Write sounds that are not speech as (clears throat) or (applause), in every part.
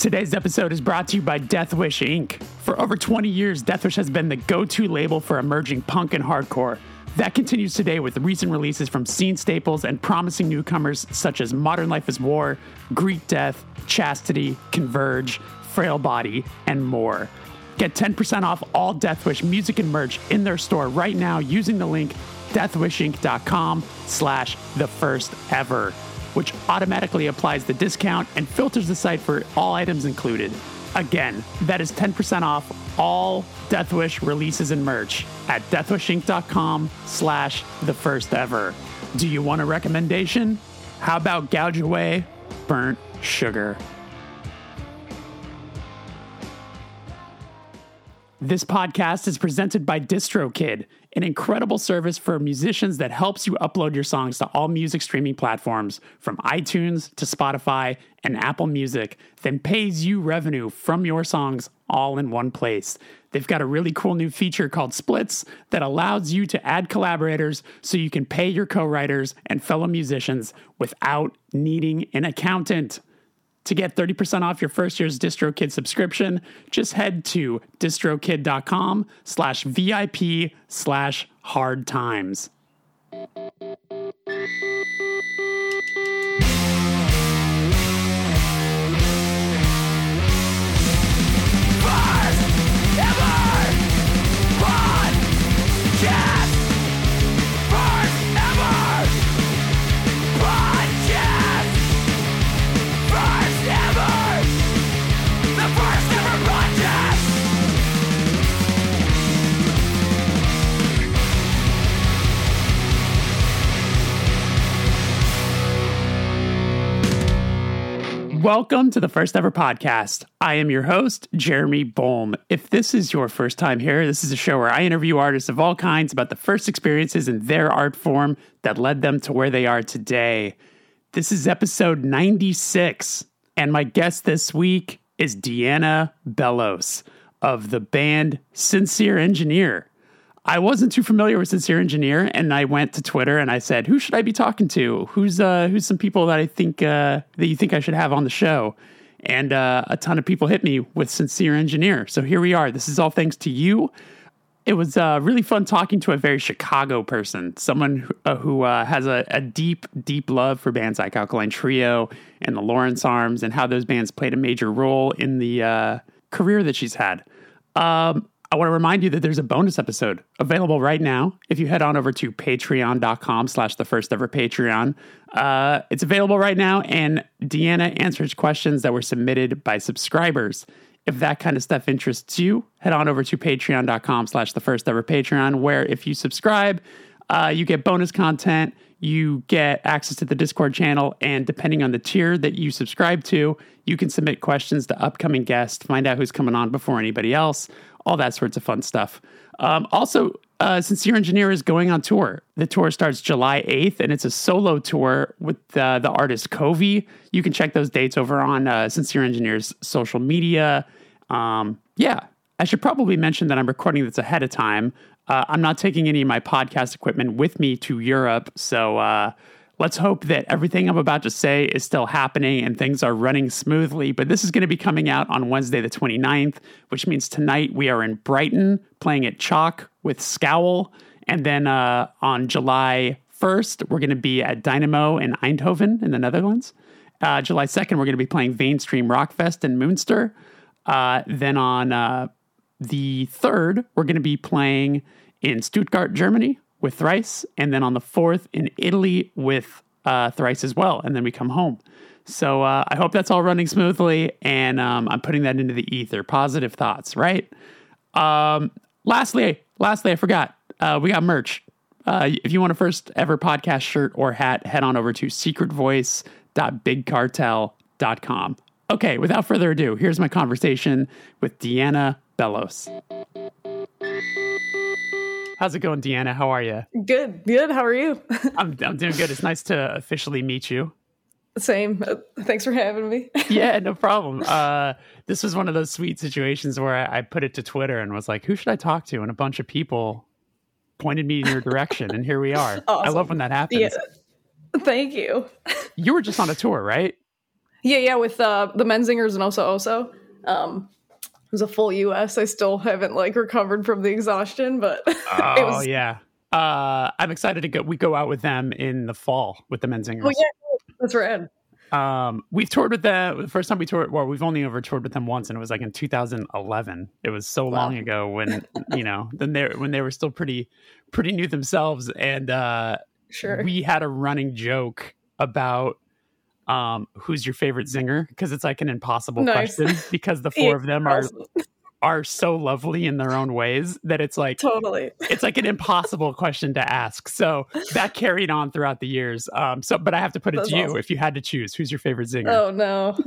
Today's episode is brought to you by Deathwish Inc. For over 20 years, Deathwish has been the go to label for emerging punk and hardcore. That continues today with recent releases from scene staples and promising newcomers such as Modern Life is War, Greet Death, Chastity, Converge, Frail Body, and more. Get 10% off all Deathwish music and merch in their store right now using the link deathwishinc.com slash the first ever which automatically applies the discount and filters the site for all items included. Again, that is 10% off all Deathwish releases and merch at deathwishinc.com slash the first ever. Do you want a recommendation? How about gouge away burnt sugar? This podcast is presented by DistroKid, an incredible service for musicians that helps you upload your songs to all music streaming platforms, from iTunes to Spotify and Apple Music, then pays you revenue from your songs all in one place. They've got a really cool new feature called Splits that allows you to add collaborators so you can pay your co writers and fellow musicians without needing an accountant. To get 30% off your first year's DistroKid subscription, just head to distrokid.com slash VIP slash hard times. Welcome to the first ever podcast. I am your host, Jeremy Bolm. If this is your first time here, this is a show where I interview artists of all kinds about the first experiences in their art form that led them to where they are today. This is episode 96, and my guest this week is Deanna Belos of the band Sincere Engineer. I wasn't too familiar with Sincere Engineer, and I went to Twitter and I said, "Who should I be talking to? Who's uh, who's some people that I think uh, that you think I should have on the show?" And uh, a ton of people hit me with Sincere Engineer. So here we are. This is all thanks to you. It was uh, really fun talking to a very Chicago person, someone who, uh, who uh, has a, a, deep, deep love for bands like Alkaline Trio and the Lawrence Arms, and how those bands played a major role in the career that she's had. Um, I want to remind you that there's a bonus episode available right now. If you head on over to patreon.com slash the first ever Patreon, uh, it's available right now. And Deanna answers questions that were submitted by subscribers. If that kind of stuff interests you, head on over to patreon.com slash the first ever Patreon, where if you subscribe, uh, you get bonus content, you get access to the Discord channel, and depending on the tier that you subscribe to, you can submit questions to upcoming guests, find out who's coming on before anybody else all that sorts of fun stuff. Um, also, uh, Sincere Engineer is going on tour. The tour starts July 8th, and it's a solo tour with uh, the artist Covey. You can check those dates over on uh, Sincere Engineer's social media. Um, yeah, I should probably mention that I'm recording this ahead of time. Uh, I'm not taking any of my podcast equipment with me to Europe, so uh, Let's hope that everything I'm about to say is still happening and things are running smoothly. But this is going to be coming out on Wednesday, the 29th, which means tonight we are in Brighton playing at Chalk with Scowl. And then uh, on July 1st, we're going to be at Dynamo in Eindhoven in the Netherlands. Uh, July 2nd, we're going to be playing Vainstream Rockfest in Munster. Uh, then on uh, the 3rd, we're going to be playing in Stuttgart, Germany with Thrice, and then on the 4th in Italy with uh, Thrice as well. And then we come home. So uh, I hope that's all running smoothly, and um, I'm putting that into the ether. Positive thoughts, right? Um, lastly, lastly, I forgot uh, we got merch. Uh, if you want a first ever podcast shirt or hat, head on over to secretvoice.bigcartel.com. Okay, without further ado, here's my conversation with Deanna Belos. How's it going, Deanna? How are you? Good, good. How are you? (laughs) I'm, I'm doing good. It's nice to officially meet you. Same. Uh, thanks for having me. (laughs) yeah, no problem. Uh, this was one of those sweet situations where I, I, put it to Twitter and was like, "Who should I talk to?" And a bunch of people pointed me in your direction, and here we are. (laughs) Awesome. I love when that happens. Yeah. Thank you. you were just on a tour, right? Yeah, yeah, with uh, the Menzingers and Oso Oso. Um, was a full US. I still haven't like recovered from the exhaustion, but (laughs) Oh it was. yeah. Uh, I'm excited to go. We go out with them in the fall with the Menzingers. Oh yeah, that's rad. Um, we've toured with them. The first time we toured, well, we've only ever toured with them once, and it was like in 2011. It was so Wow. long ago when you know, then they when they were still pretty, pretty new themselves, and uh, Sure. we had a running joke about um who's your favorite zinger because it's like an impossible Nice. question (laughs) because the (laughs) four of them are (laughs) are so lovely in their own ways that it's like totally. it's like an impossible question to ask. So that carried on throughout the years. Um, so, but I have to put it That's to you if you had to choose, who's your favorite zinger? Oh no,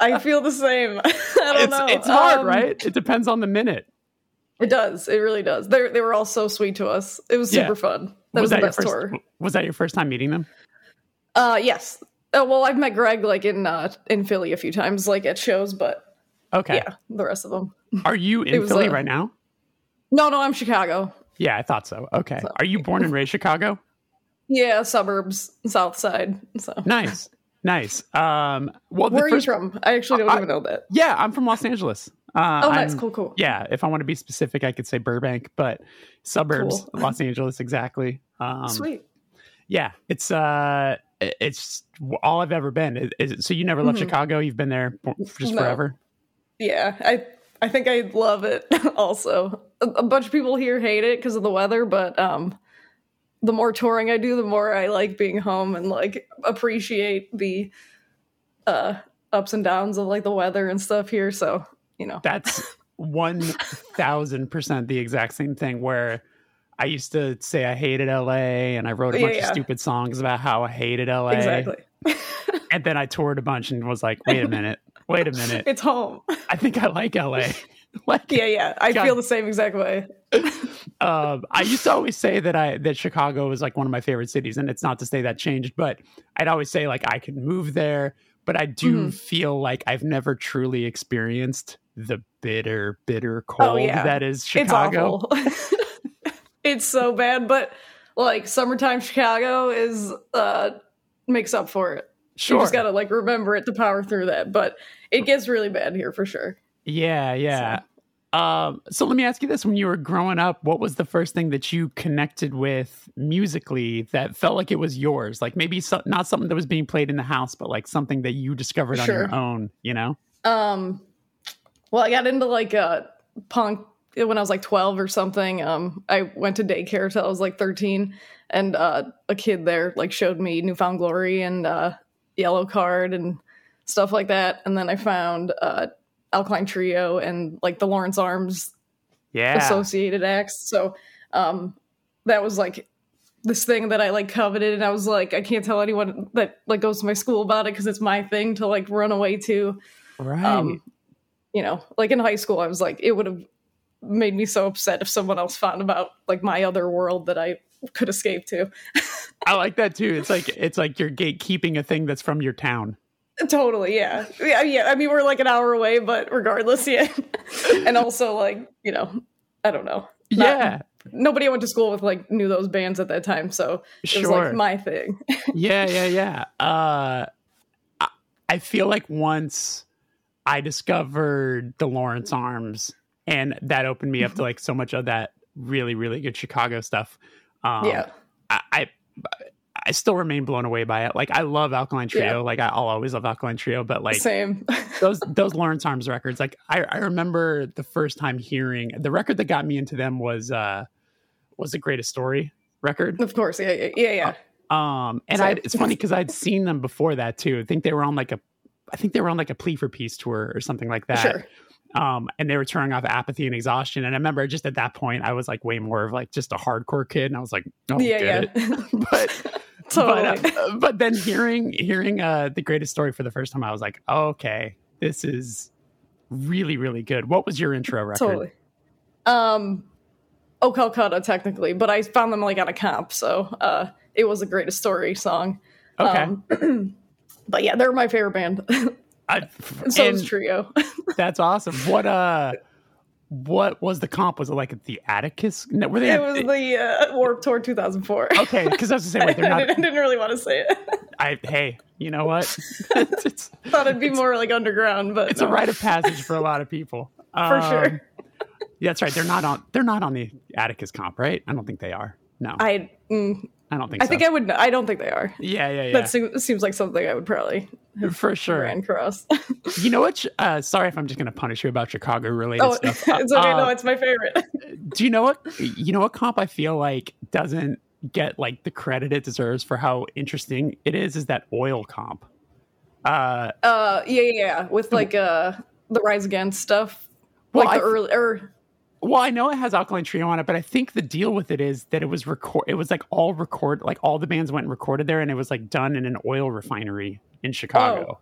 I feel the same. I don't it's know. it's hard, Um, right? It depends on the minute. It does. It really does. They they were all so sweet to us. It was Yeah. super fun. That was, that the best first? tour. Was that your first time meeting them? Uh, yes. Uh, well, I've met Greg like in uh, in Philly a few times, like at shows, but Okay. yeah, the rest of them. Are you (laughs) in Philly uh, right now? No, no, I'm Chicago. Yeah, I thought so. Okay. So- Are you born and raised Chicago? Yeah, suburbs, South Side. So, Nice. Nice. Um, well, the where are first, you from? I actually don't I- even know that. Yeah, I'm from Los Angeles. Uh, Oh, nice, I'm- cool, cool. Yeah, if I want to be specific, I could say Burbank, but suburbs, Cool. Los Angeles, exactly. Um, Sweet. Yeah, it's uh, it's all I've ever been. Is- is- so you never left Mhm. Chicago? You've been there just No. forever. Yeah, I I think I love it. (laughs) also, a, a bunch of people here hate it because of the weather, but um, the more touring I do, the more I like being home and like appreciate the uh ups and downs of like the weather and stuff here. So you know, That's (laughs) one thousand percent the exact same thing. Where I used to say I hated LA, and I wrote a Yeah, bunch of stupid songs about how I hated LA. exactly. (laughs) And then I toured a bunch and was like, wait a minute, wait a minute. It's home. I think I like LA. (laughs) like, Yeah, yeah. I God. feel the same exact way. (laughs) um, I used to always say that I that Chicago was like one of my favorite cities, and it's not to say that changed, but I'd always say like I could move there, but I do Mhm. feel like I've never truly experienced the bitter, bitter cold Oh, yeah. that is Chicago. It's awful. It's so bad, but like summertime Chicago is uh makes up for it. Sure. You just gotta like remember it to power through that. But it gets really bad here for sure. yeah, yeah. Um, so let me ask you this: When you were growing up, what was the first thing that you connected with musically that felt like it was yours? Like maybe so, not something that was being played in the house, but like something that you discovered on your own. You know? Um well I got into like a punk when I was like 12 or something. Um I went to daycare till I was like 13 and uh a kid there like showed me Newfound Glory and uh Yellow Card and stuff like that. And then I found uh Alkaline Trio and like the Lawrence Arms Yeah. associated acts. So um that was like this thing that I like coveted and I was like I can't tell anyone that like goes to my school about it because it's my thing to like run away to. right. Um you know, like in high school I was like it would have made me so upset if someone else found about like my other world that I could escape to. I like that too. It's like it's like you're gatekeeping a thing that's from your town. Totally, yeah. Yeah, yeah. I mean we're like an hour away, but regardless, yeah. and also like, you know, I don't know. Not- yeah, nobody I went to school with like knew those bands at that time, so it was like my thing. (laughs) yeah, yeah, yeah. Uh, I, I feel like once I discovered the Lawrence Arms, and that opened me up to like so much of that really, really good Chicago stuff. Um, yeah, I, I I still remain blown away by it. Like I love Alkaline Trio. Yeah. Like I, I'll always love Alkaline Trio, but like same. (laughs) those those Lawrence Arms records, like I, I remember the first time hearing the record that got me into them was uh was the Greatest Story record. of course, yeah, yeah, yeah. yeah. Um, and I it's funny because I'd seen them before that too. I think they were on like a I think they were on like a plea for peace tour or something like that. Sure. Um, and they were turning off apathy and exhaustion. And I remember just at that point, I was like way more of like just a hardcore kid, and I was like, oh, yeah, get yeah. it. (laughs) But totally. (laughs) but, uh, (laughs) but then hearing hearing uh the greatest story for the first time, I was like, okay, this is really really good. What was your intro record? totally. Um, oh Calcutta, technically, but I found them like on a comp, so uh, it was the greatest story song. Okay, Um, (clears throat) but yeah, they're my favorite band. I, and so and Trio. (laughs) that's awesome. What uh, what was the comp? Was it like the Atticus? No, were they? It was the uh, Warped Tour 2004. okay, because I was gonna say, wait, they're (laughs) I, didn't, I didn't really want to say it. (laughs) I hey, you know what? it's, Thought it'd be more like underground, but it's a rite of passage for a lot of people. For sure. Um, Yeah, that's right. They're not on. They're not on the Atticus comp, right? I don't think they are. No, I, I don't think. I so. think I would. I don't think they are. Yeah, yeah, yeah. That seems, seems like something I would probably for sure. ran across. (laughs) You know what? Uh, sorry if I'm just going to punish you about Chicago related oh, stuff. (laughs) it's okay. Uh, no, it's my favorite. (laughs) do you know what? You know what comp I feel like doesn't get like the credit it deserves for how interesting it is. Is that oil comp? Uh, Uh, yeah, yeah, yeah. With like uh the Rise Against stuff, Well, like the I- early or well, I know it has Alkaline Trio on it, but I think the deal with it is that it was record. It was like all record, like all the bands went and recorded there, and it was like done in an oil refinery in Chicago.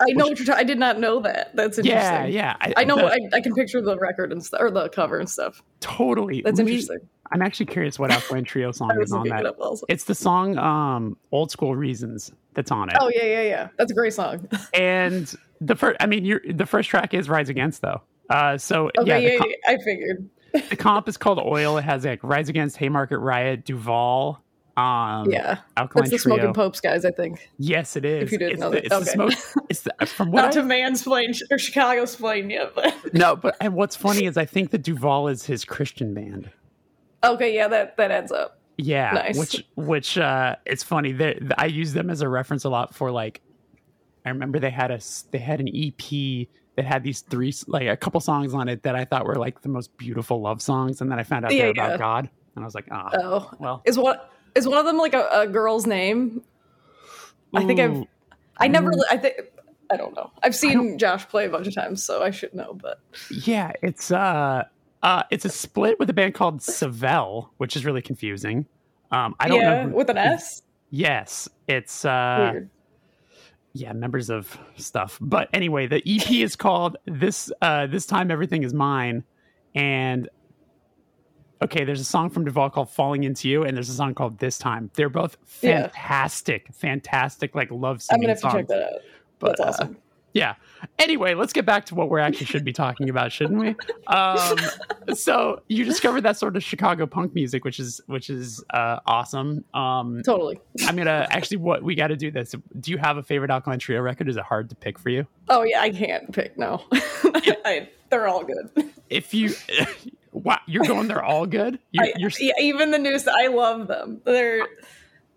I know Which- what you're. Ta- I did not know that. That's interesting. yeah, yeah. I know. the- I, I can picture the record and stuff, or the cover and stuff. totally. That's interesting. I'm actually curious what Alkaline Trio (laughs) song is on it that. It's the song um, "Old School Reasons" that's on it. Oh yeah, yeah, yeah. That's a great song. (laughs) and the first i mean you're, the first track is rise against though uh so Okay, yeah, yeah, the, com- yeah, I figured. (laughs) the comp is called oil it has like rise against haymarket riot duvall um Yeah, alkaline that's the trio Smoking Popes guys. I think. yes it is If you didn't it's know the, that. it's the Okay. smoke it's the, from (laughs) what Not to mansplain or Chicago splain yet, but (laughs) no but and what's funny is i think the duvall is his christian band okay, yeah, that that adds up. yeah Nice. which which uh it's funny they, i use them as a reference a lot for like i remember they had a s- they had an ep that had these three like a couple songs on it that i thought were like the most beautiful love songs and then i found out Yeah, they're about god and i was like ah Oh, well is what is one of them like a, a girl's name? I think I've. Ooh. I never. Mm. I think. I don't know. I've seen Josh play a bunch of times, so I should know. But yeah it's uh uh it's a split with a band called Savell, which is really confusing um i don't yeah, know who- with an S. yes it's uh Weird. Yeah members of stuff but anyway the ep (laughs) is called this uh this time everything is mine and okay there's a song from Duvall called falling into you and there's a song called this time they're both Yeah. fantastic fantastic like love songs. I'm gonna have to check that out. but That's uh, awesome. Yeah anyway let's get back to what we're actually should be talking about shouldn't we um (laughs) so you discovered that sort of chicago punk music which is which is uh awesome um Totally. i'm gonna actually what we got to do this do you have a favorite alkaline trio record is it hard to pick for you Oh yeah, I can't pick. No, (laughs) I, they're all good. if you (laughs) wow you're going they're all good you're, I, you're yeah, even the newest, I love them. They're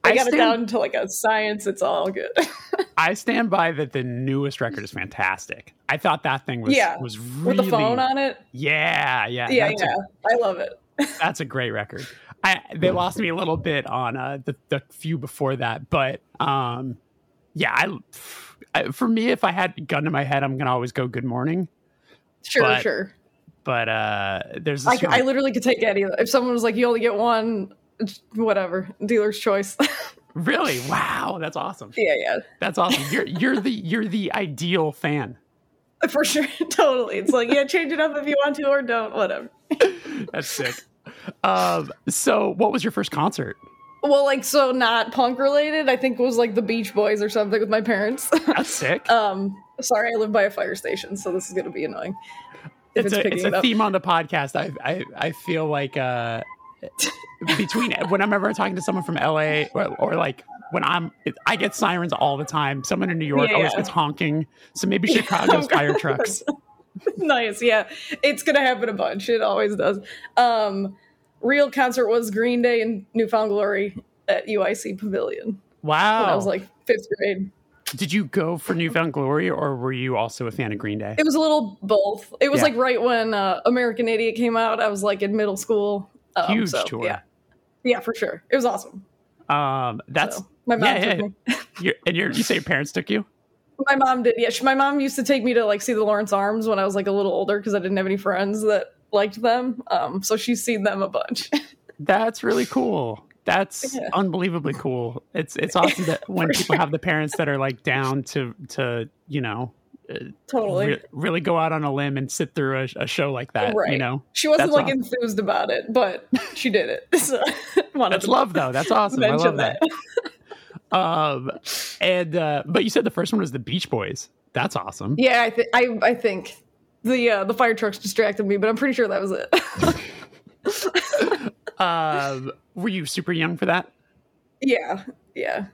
I I got stand- it down to like a science. It's all good. (laughs) i stand by that the newest record is fantastic i thought that thing was Yeah, was really With the phone on it. yeah yeah Yeah, yeah, I love it. (laughs) that's a great record. I they lost me a little bit on uh, the the few before that, but um, yeah, I, I for me, if I had a gun to my head, I'm gonna always go Good Morning. Sure, But- sure. But uh, there's I, this c- one- I literally could take any. If someone was like, "You only get one," whatever, dealer's choice. (laughs) really wow, that's awesome. yeah, yeah, That's awesome. You're you're the you're the ideal fan. (laughs) for sure, (laughs) totally. It's like, yeah, change it up if you want to, or don't, whatever. That's sick. Um, so what was your first concert? Well, like, so not punk related. I think it was like the Beach Boys or something with my parents. That's sick. um, sorry, I live by a fire station, so this is gonna be annoying. It's, it's, a it's a theme on the podcast. I I I feel like uh (laughs) between whenever I'm ever talking to someone from LA or, or like when I'm I get sirens all the time. Someone in New York Yeah, always yeah. gets honking. So maybe (laughs) Chicago's fire trucks. (laughs) nice, yeah. It's gonna happen a bunch. It always does. Um, real concert was Green Day in Newfound Glory at UIC Pavilion Wow. when I was like fifth grade. Did you go for Newfound Glory or were you also a fan of Green Day? It was a little both. It was Yeah. like right when uh, American Idiot came out. I was like in middle school. Um, Huge so, tour. Yeah, yeah, for sure. It was awesome. Um that's So, my mom yeah, took yeah. me. (laughs) And you say your parents took you? My mom did. Yeah, she, my mom used to take me to like see the Lawrence Arms when I was like a little older because I didn't have any friends that liked them. Um, so she's seen them a bunch. (laughs) That's really cool. That's Yeah. unbelievably cool. It's it's awesome that (laughs) when people have the parents that are like down to to you know totally. re- really go out on a limb and sit through a, a show like that. right. You know, she wasn't That's like awesome. enthused about it, but she did it. (laughs) So (laughs) that's love though. That's awesome. I love mention that. (laughs) Um, and uh, but you said the first one was the Beach Boys. That's awesome. Yeah, I think I I think the uh, the fire trucks distracted me, but I'm pretty sure that was it. um, were you super young for that? Yeah, yeah,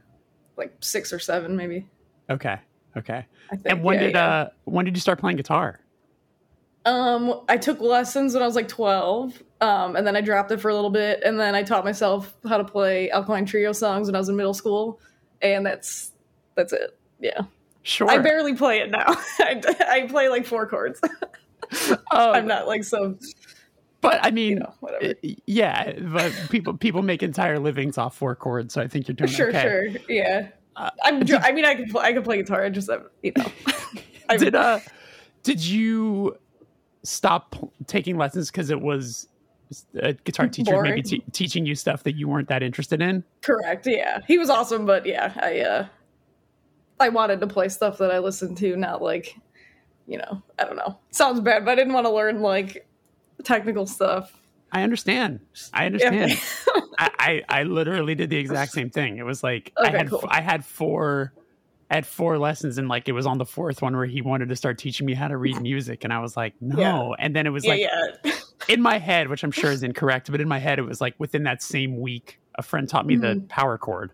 like six or seven, maybe. Okay, okay. And when yeah, did yeah. uh when did you start playing guitar? Um, I took lessons when I was like 12, um, and then I dropped it for a little bit, and then I taught myself how to play Alkaline Trio songs when I was in middle school, and that's that's it. Yeah. Sure. I barely play it now. (laughs) I, I play like four chords. (laughs) oh, I'm not like some. But I mean, you know, whatever. Yeah, but people people make entire livings off four chords, so I think you're doing (laughs) sure, okay. sure, yeah. Uh, I'm. Did, I mean, I can play, I can play guitar. I just you know. (laughs) did uh, did you stop taking lessons because it was a guitar teacher Boring. maybe te- teaching you stuff that you weren't that interested in? Correct. Yeah, he was awesome, but yeah, I uh, I wanted to play stuff that I listened to, not like, you know, I don't know. Sounds bad, but I didn't want to learn like technical stuff. I understand. I understand. (laughs) I, I, I literally did the exact same thing. It was like okay, I had cool. I had four I had four lessons and like it was on the fourth one where he wanted to start teaching me how to read music and I was like, (laughs) no. Yeah. And then it was yeah, like yeah. (laughs) in my head, which I'm sure is incorrect, but in my head it was like within that same week, a friend taught me mm-hmm. the power chord.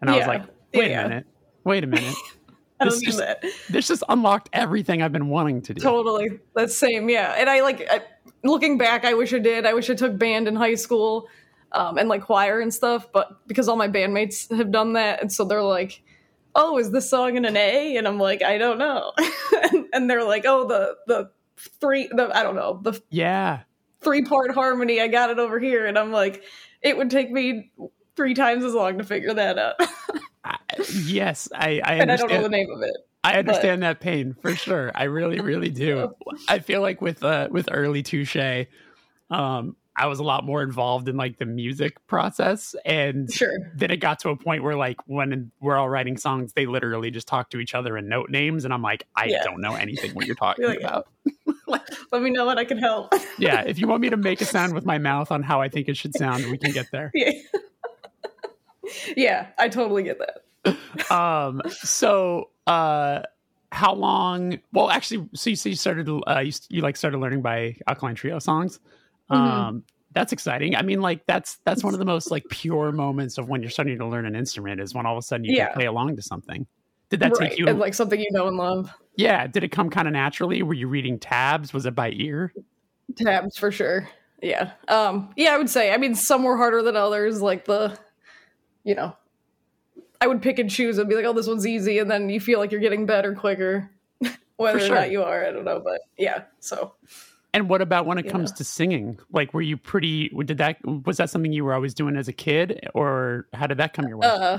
And I was like, wait a minute. Wait a minute. (laughs) I don't this just, that. This just unlocked everything I've been wanting to do. Totally. That's same. Yeah. And I like I, looking back, I wish I did. I wish I took band in high school um, and like choir and stuff, but because all my bandmates have done that. And so they're like, oh, is this song in an A? And I'm like, I don't know. and, (laughs) and, they're like, oh, the the three, the I don't know, the yeah three part harmony. I got it over here, and I'm like, it would take me three times as long to figure that out. (laughs) I, yes, I, I and I don't know the name of it. I understand but. that pain for sure. I really, really do. (laughs) I feel like with uh with early touche, um, I was a lot more involved in like the music process. And sure. then it got to a point where like when we're all writing songs, they literally just talk to each other in note names. And I'm like, I yeah. don't know anything what you're (laughs) talking like, about. (laughs) Let me know what I can help. (laughs) yeah. If you want me to make a sound with my mouth on how I think it should sound, we can get there. Yeah. yeah, I totally get that. um, so uh how long well actually so you, so you started uh you, you like started learning by alkaline trio songs Mm-hmm. Um, that's exciting. I mean, like that's that's one of the most like pure moments of when you're starting to learn an instrument is when all of a sudden you yeah. can play along to something. Did that right. take you and like something you know and love? Yeah. Did it come kind of naturally? Were you reading tabs? Was it by ear? Tabs for sure. Yeah. Um, yeah, I would say. I mean, some were harder than others. Like the, you know, I would pick and choose and be like, "Oh, this one's easy," and then you feel like you're getting better quicker. (laughs) Whether sure. or not you are, I don't know, but yeah. So and what about when it comes to singing? Like, were you pretty? Did that was that something you were always doing as a kid, or how did that come your way? Uh,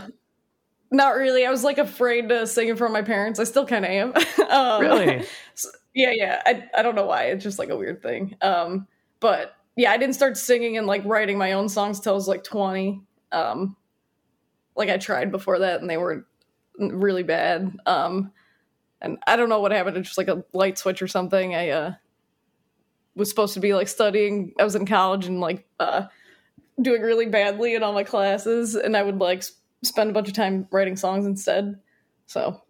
not really. I was like afraid to sing in front of my parents. I still kind of am. (laughs) um, really? (laughs) So, yeah, yeah. I I don't know why. It's just like a weird thing. Um, but yeah, I didn't start singing and like writing my own songs till I was like twenty. Um, like I tried before that, and they were really bad. Um, and I don't know what happened. It's just like a light switch or something. I uh was supposed to be like studying. I was in college and like uh, doing really badly in all my classes, and I would like spend a bunch of time writing songs instead. So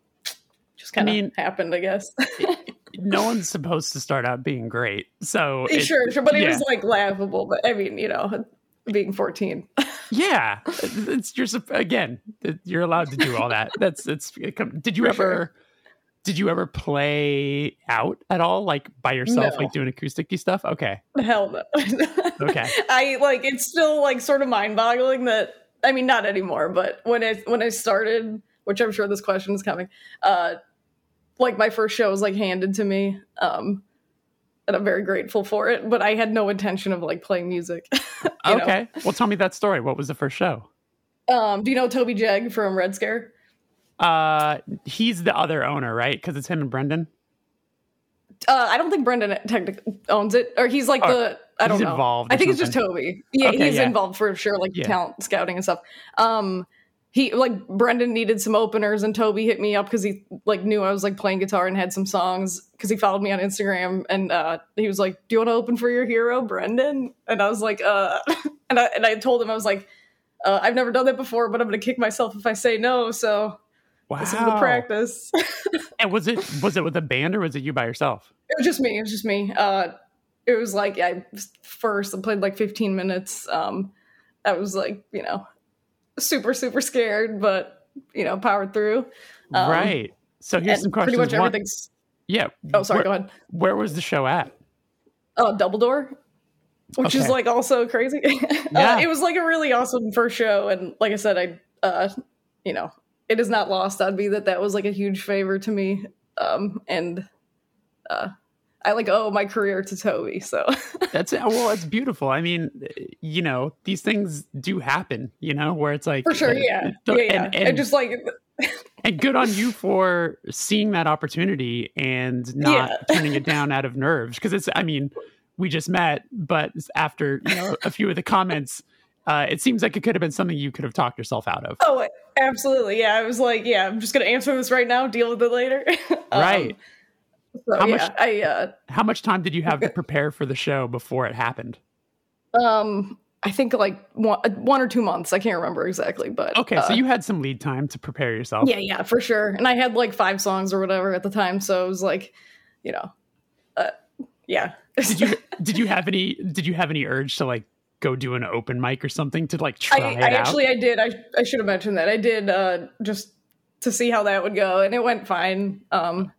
just kind of I mean, happened, I guess. (laughs) no one's supposed to start out being great, so it, sure, sure, but it yeah. was like laughable. But I mean, you know, being fourteen. (laughs) yeah, it's just again, you're allowed to do all that. That's it's. Did you For ever? Sure did you ever play out at all, like by yourself, no. like doing acousticy stuff? Okay. Hell no. okay. (laughs) I like it's still like sort of mind boggling that I mean not anymore, but when I when I started, which I'm sure this question is coming, uh like my first show was like handed to me. Um and I'm very grateful for it, but I had no intention of like playing music. (laughs) okay. Know? Well tell me that story. What was the first show? Um, do you know Toby Jeg from Red Scare? Uh, he's the other owner, right? Because it's him and Brendan. Uh, I don't think Brendan technically owns it, or he's like oh, the I don't know. Involved I think something. it's just Toby. Yeah, okay, he's yeah. involved for sure, like yeah. talent scouting and stuff. Um, he like Brendan needed some openers, and Toby hit me up because he like knew I was like playing guitar and had some songs because he followed me on Instagram, and uh, he was like, "Do you want to open for your hero, Brendan?" And I was like, "Uh," (laughs) and I and I told him I was like, uh, "I've never done that before, but I'm gonna kick myself if I say no." So Wow. This is the practice. (laughs) and was it was it with a band or was it you by yourself? It was just me. It was just me. Uh, it was like I first I played like 15 minutes. Um, I was like, you know, super super scared, but you know, powered through. Um, right. So here's some questions. Pretty much everything's. Yeah. Oh, sorry. Where, go ahead. Where was the show at? Oh, Double Door, which okay. is like also crazy. (laughs) yeah. Uh, it was like a really awesome first show, and like I said, I, uh, you know, it is not lost on me that that was like a huge favor to me, um, and uh, I like owe my career to Toby. So (laughs) that's well, it's beautiful. I mean, you know, these things do happen. You know, where it's like for sure, yeah, yeah, yeah. And, and just like. (laughs) and good on you for seeing that opportunity and not yeah. turning it down out of nerves because it's i mean we just met but after you know a few of the comments uh, it seems like it could have been something you could have talked yourself out of oh absolutely yeah i was like yeah i'm just gonna answer this right now deal with it later (laughs) um, right so, how yeah, much I, uh, how much time did you have to (laughs) prepare for the show before it happened? Um, I think like one, one or two months. I can't remember exactly, but okay. Uh, so you had some lead time to prepare yourself. Yeah, yeah, for sure. And I had like five songs or whatever at the time, so it was like, you know, uh, yeah. did you (laughs) did you have any did you have any urge to like go do an open mic or something to like try I, it I actually I did. I I should have mentioned that I did uh, just to see how that would go, and it went fine. Um,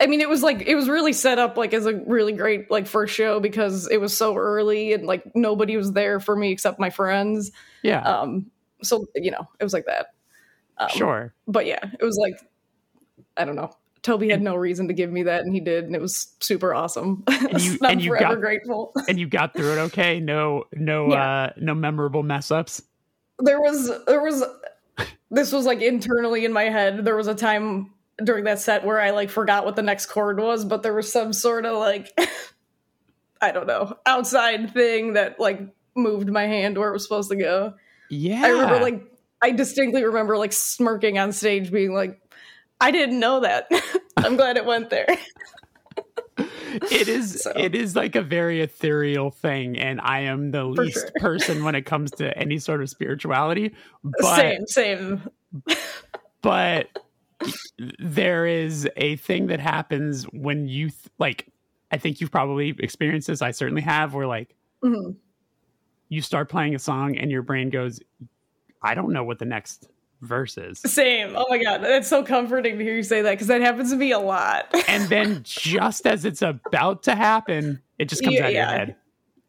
I mean, it was like it was really set up like as a really great like first show because it was so early and like nobody was there for me except my friends. Yeah. Um. So you know, it was like that. Um, sure. But yeah, it was like I don't know. Toby had no reason to give me that, and he did, and it was super awesome. (laughs) And you, I'm and you forever got, grateful. and you got through it okay. No, no, (laughs) yeah. uh, no memorable mess ups. There was, there was. This was like internally in my head. There was a time during that set where I like forgot what the next chord was, but there was some sort of like (laughs) I don't know outside thing that like moved my hand where it was supposed to go. Yeah, I remember like I distinctly remember like smirking on stage, being like, "I didn't know that. (laughs) I'm glad it went there." it is (laughs) so. it is like a very ethereal thing and i am the For least sure. person when it comes to any sort of spirituality but same same but there is a thing that happens when you th- like i think you've probably experienced this i certainly have where like mm-hmm. you start playing a song and your brain goes i don't know what the next verse is same oh my god that's so comforting to hear you say that because that happens to me a lot (laughs) and then just as it's about to happen it just comes yeah, out of yeah. your head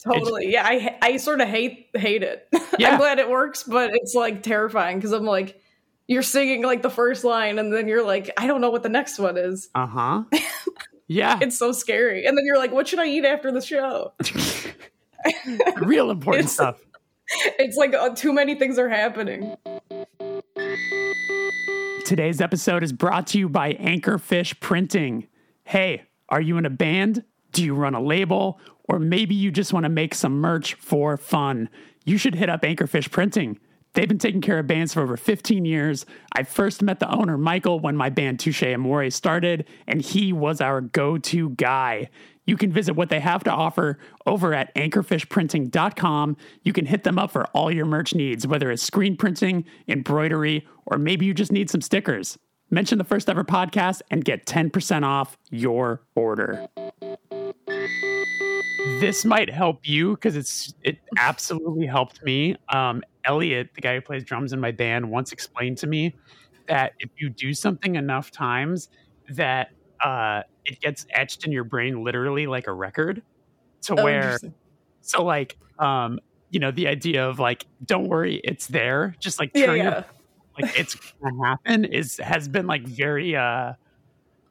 totally yeah i i sort of hate hate it (laughs) yeah. i'm glad it works but it's like terrifying because i'm like you're singing like the first line and then you're like, I don't know what the next one is. Uh huh. (laughs) Yeah. it's so scary. And then you're like, what should I eat after the show? Real important it's, stuff. It's like uh, too many things are happening. Today's episode is brought to you by Anchorfish Printing. Hey, are you in a band? Do you run a label? Or maybe you just want to make some merch for fun? You should hit up Anchorfish Printing. They've been taking care of bands for over 15 years. I first met the owner, Michael, when my band Touche Amore started, and he was our go to guy. You can visit what they have to offer over at anchorfishprinting.com. You can hit them up for all your merch needs, whether it's screen printing, embroidery, or maybe you just need some stickers. Mention the first ever podcast and get 10% off your order. This might help you because it's it absolutely helped me. Um, Elliot, the guy who plays drums in my band, once explained to me that if you do something enough times, that uh, it gets etched in your brain literally like a record. To oh, where, so like, um, you know, the idea of like, don't worry, it's there. Just like yeah, yeah. Your, (laughs) like it's gonna happen is has been like very uh,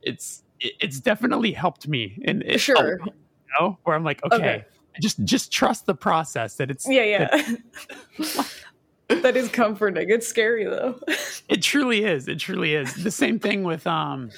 it's it's definitely helped me and sure, you know, where I'm like, okay. okay just just trust the process that it's yeah yeah that, (laughs) (laughs) that is comforting. It's scary though. it truly is. It truly is. The same thing with um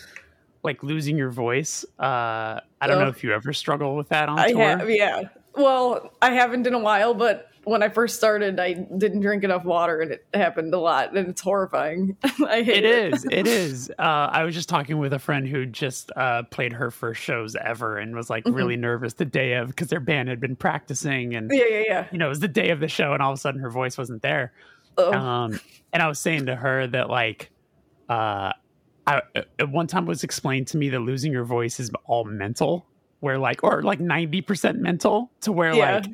like losing your voice. Uh I don't oh. know if you ever struggle with that on I tour. Have, yeah. Well, I haven't in a while, but when I first started, I didn't drink enough water, and it happened a lot, and it's horrifying. (laughs) I hate it. It is. It (laughs) is. Uh, I was just talking with a friend who just uh, played her first shows ever, and was like mm-hmm. really nervous the day of because their band had been practicing, and yeah, yeah, yeah. You know, it was the day of the show, and all of a sudden her voice wasn't there. Um, and I was saying to her that like uh, I at one time it was explained to me that losing your voice is all mental, where like or like ninety percent mental, to where Yeah. like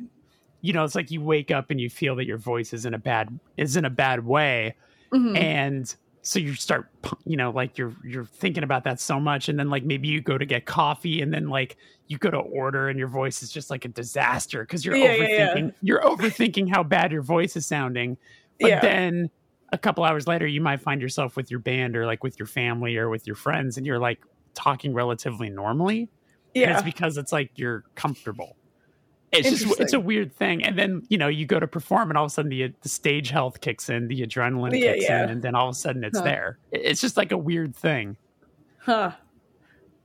you know it's like you wake up and you feel that your voice is in a bad is in a bad way, Mhm. and so you start you know like you're you're thinking about that so much and then like maybe you go to get coffee and then like you go to order and your voice is just like a disaster because you're Yeah, overthinking yeah. you're overthinking how bad your voice is sounding but then a couple hours later you might find yourself with your band or like with your family or with your friends and you're like talking relatively normally and yeah. it's because it's like you're comfortable it's just it's a weird thing and then you know you go to perform and all of a sudden the, the stage health kicks in the adrenaline Yeah, kicks yeah. in and then all of a sudden it's Huh. there it's just like a weird thing Huh.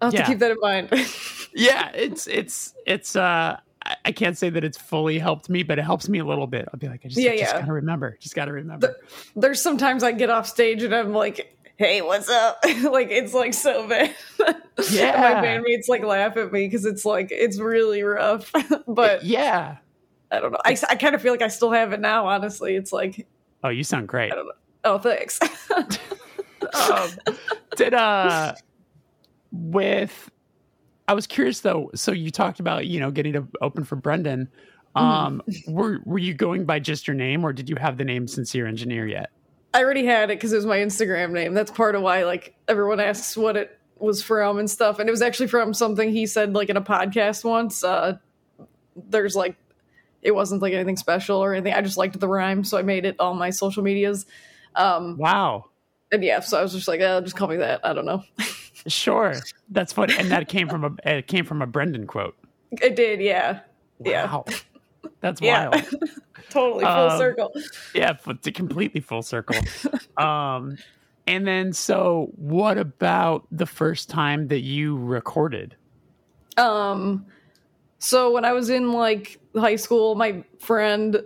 I'll have Yeah. to keep that in mind. (laughs) yeah it's it's it's uh I- I can't say that it's fully helped me, but it helps me a little bit. I'll be like, I just, Yeah, I just yeah. gotta remember, just gotta remember. There's sometimes I get off stage and I'm like, hey, what's up? (laughs) like, it's like so bad. (laughs) Yeah. My bandmates like laugh at me because it's like, it's really rough. (laughs) but yeah. I don't know. I, I kind of feel like I still have it now, honestly. It's like, Oh, you sound great. I don't know. Oh, thanks. um, did uh with I was curious though. So you talked about you know getting to open for Brendan. Um, (laughs) were were you going by just your name, or did you have the name Sincere Engineer yet? I already had it because it was my Instagram name. That's part of why like everyone asks what it was from and stuff. And it was actually from something he said like in a podcast once. Uh there's like it wasn't like anything special or anything. I just liked the rhyme, so I made it all my social medias. Um Wow, and yeah, so I was just like, oh, just call me that. I don't know. (laughs) sure, that's funny, and that came (laughs) from a it came from a Brendan quote. it did, yeah. Yeah. Wow, that's Yeah. wild. (laughs) Totally full Um, circle. yeah, completely full circle. (laughs) um, and then so what about the first time that you recorded? Um, so when I was in like high school, my friend,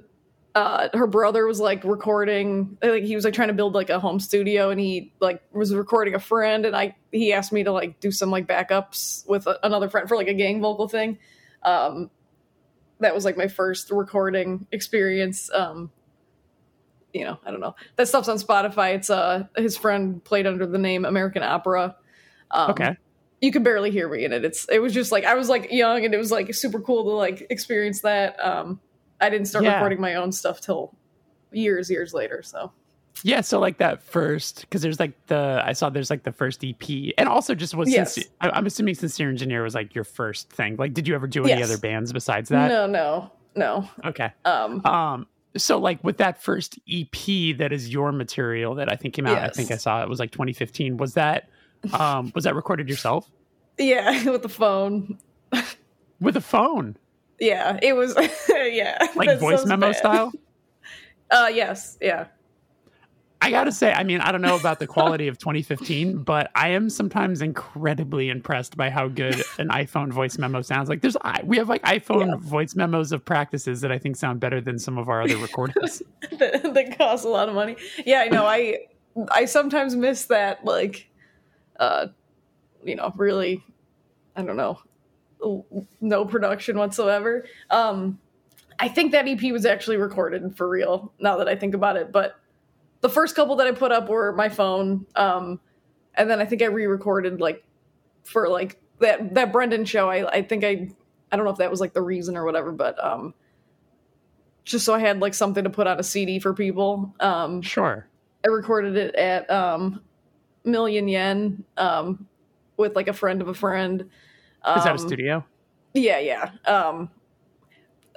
uh, her brother was like recording. Like he was like trying to build like a home studio, and he like was recording a friend, and I he asked me to like do some like backups with a, another friend for like a gang vocal thing. Um, that was like my first recording experience. Um, you know, I don't know. That stuff's on Spotify. It's uh his friend played under the name American Opera. Um, Okay. you could barely hear me in it. It's it was just like I was like young and it was like super cool to like experience that. Um I didn't start Yeah. recording my own stuff till years, years later. So Yeah, so like that first, because there's like the I saw there's like the first EP, and also just was Yes. sincere, I'm assuming Sincere Engineer was like your first thing. Like, did you ever do any Yes. other bands besides that? no, no, no. Okay. Um Um. So like with that first EP that is your material that I think came out, I think I saw it was like 2015. Was that um was that recorded yourself yeah, (laughs) with the phone. with a phone, Yeah, it was (laughs) yeah. like voice memo bad. style? (laughs) Uh yes, yeah. I gotta say, I mean, I don't know about the quality of 2015, but I am sometimes incredibly impressed by how good an iPhone voice memo sounds. Like, there's I- we have like iPhone Yeah. voice memos of practices that I think sound better than some of our other recordings. (laughs) that, that costs a lot of money. Yeah, I know. I I sometimes miss that like uh you know, really I don't know, no production whatsoever. Um I think that EP was actually recorded for real now that I think about it, but the first couple that I put up were my phone um and then I think I re-recorded like for like that that Brendan show. I I think I I don't know if that was like the reason or whatever, but um just so I had like something to put on a CD for people. Um, Sure. I recorded it at um, Million Yen um, with like a friend of a friend. Um, Is that a studio? Yeah, yeah. Um,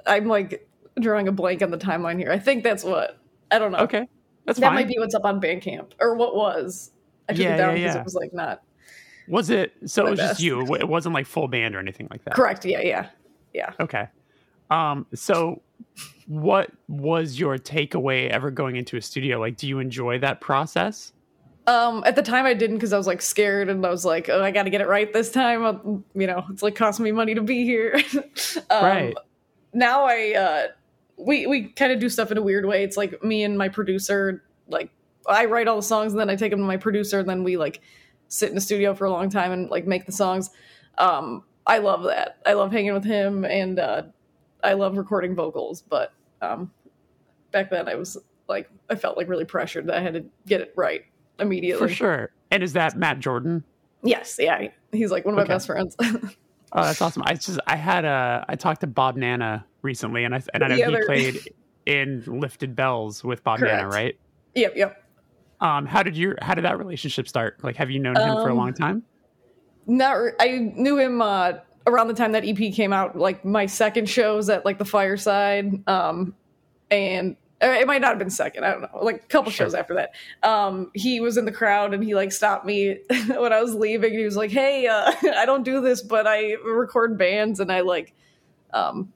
I'm like drawing a blank on the timeline here. I think that's what. I don't know. Okay, that's that fine. might be what's up on Bandcamp or what was. I took Yeah, it down because yeah. it was like not Was it? So it was just you. It It wasn't like full band or anything like that. correct. Yeah, yeah, yeah. Okay. Um. So, what was your takeaway ever going into a studio? Like, do you enjoy that process? Um, at the time I didn't because I was like scared and I was like, oh, I got to get it right this time. Uh, You know, it's like costing me money to be here. (laughs) um, Right. Now I, uh, we we kind of do stuff in a weird way. It's like me and my producer, like I write all the songs and then I take them to my producer and then we like sit in the studio for a long time and like make the songs. Um, I love that. I love hanging with him and uh, I love recording vocals. But um, back then I was like, I felt like really pressured that I had to get it right immediately. For sure. And is that Matt Jordan? Yes, yeah. He's like one of my okay. best friends. (laughs) oh, that's awesome. I just I had a I talked to Bob Nanna recently and I and I know he played in Lifted Bells with Bob Correct. Nanna, right? Yep, yep. Um, how did your how did that relationship start? Like, have you known him um, for a long time? Not, I knew him uh, around the time that EP came out. Like my second shows at like the Fireside, um, and it might not have been second. I don't know. Like a couple sure. shows after that, um, he was in the crowd and he like stopped me (laughs) when I was leaving. he was like, "Hey, uh, (laughs) I don't do this, but I record bands and I like um,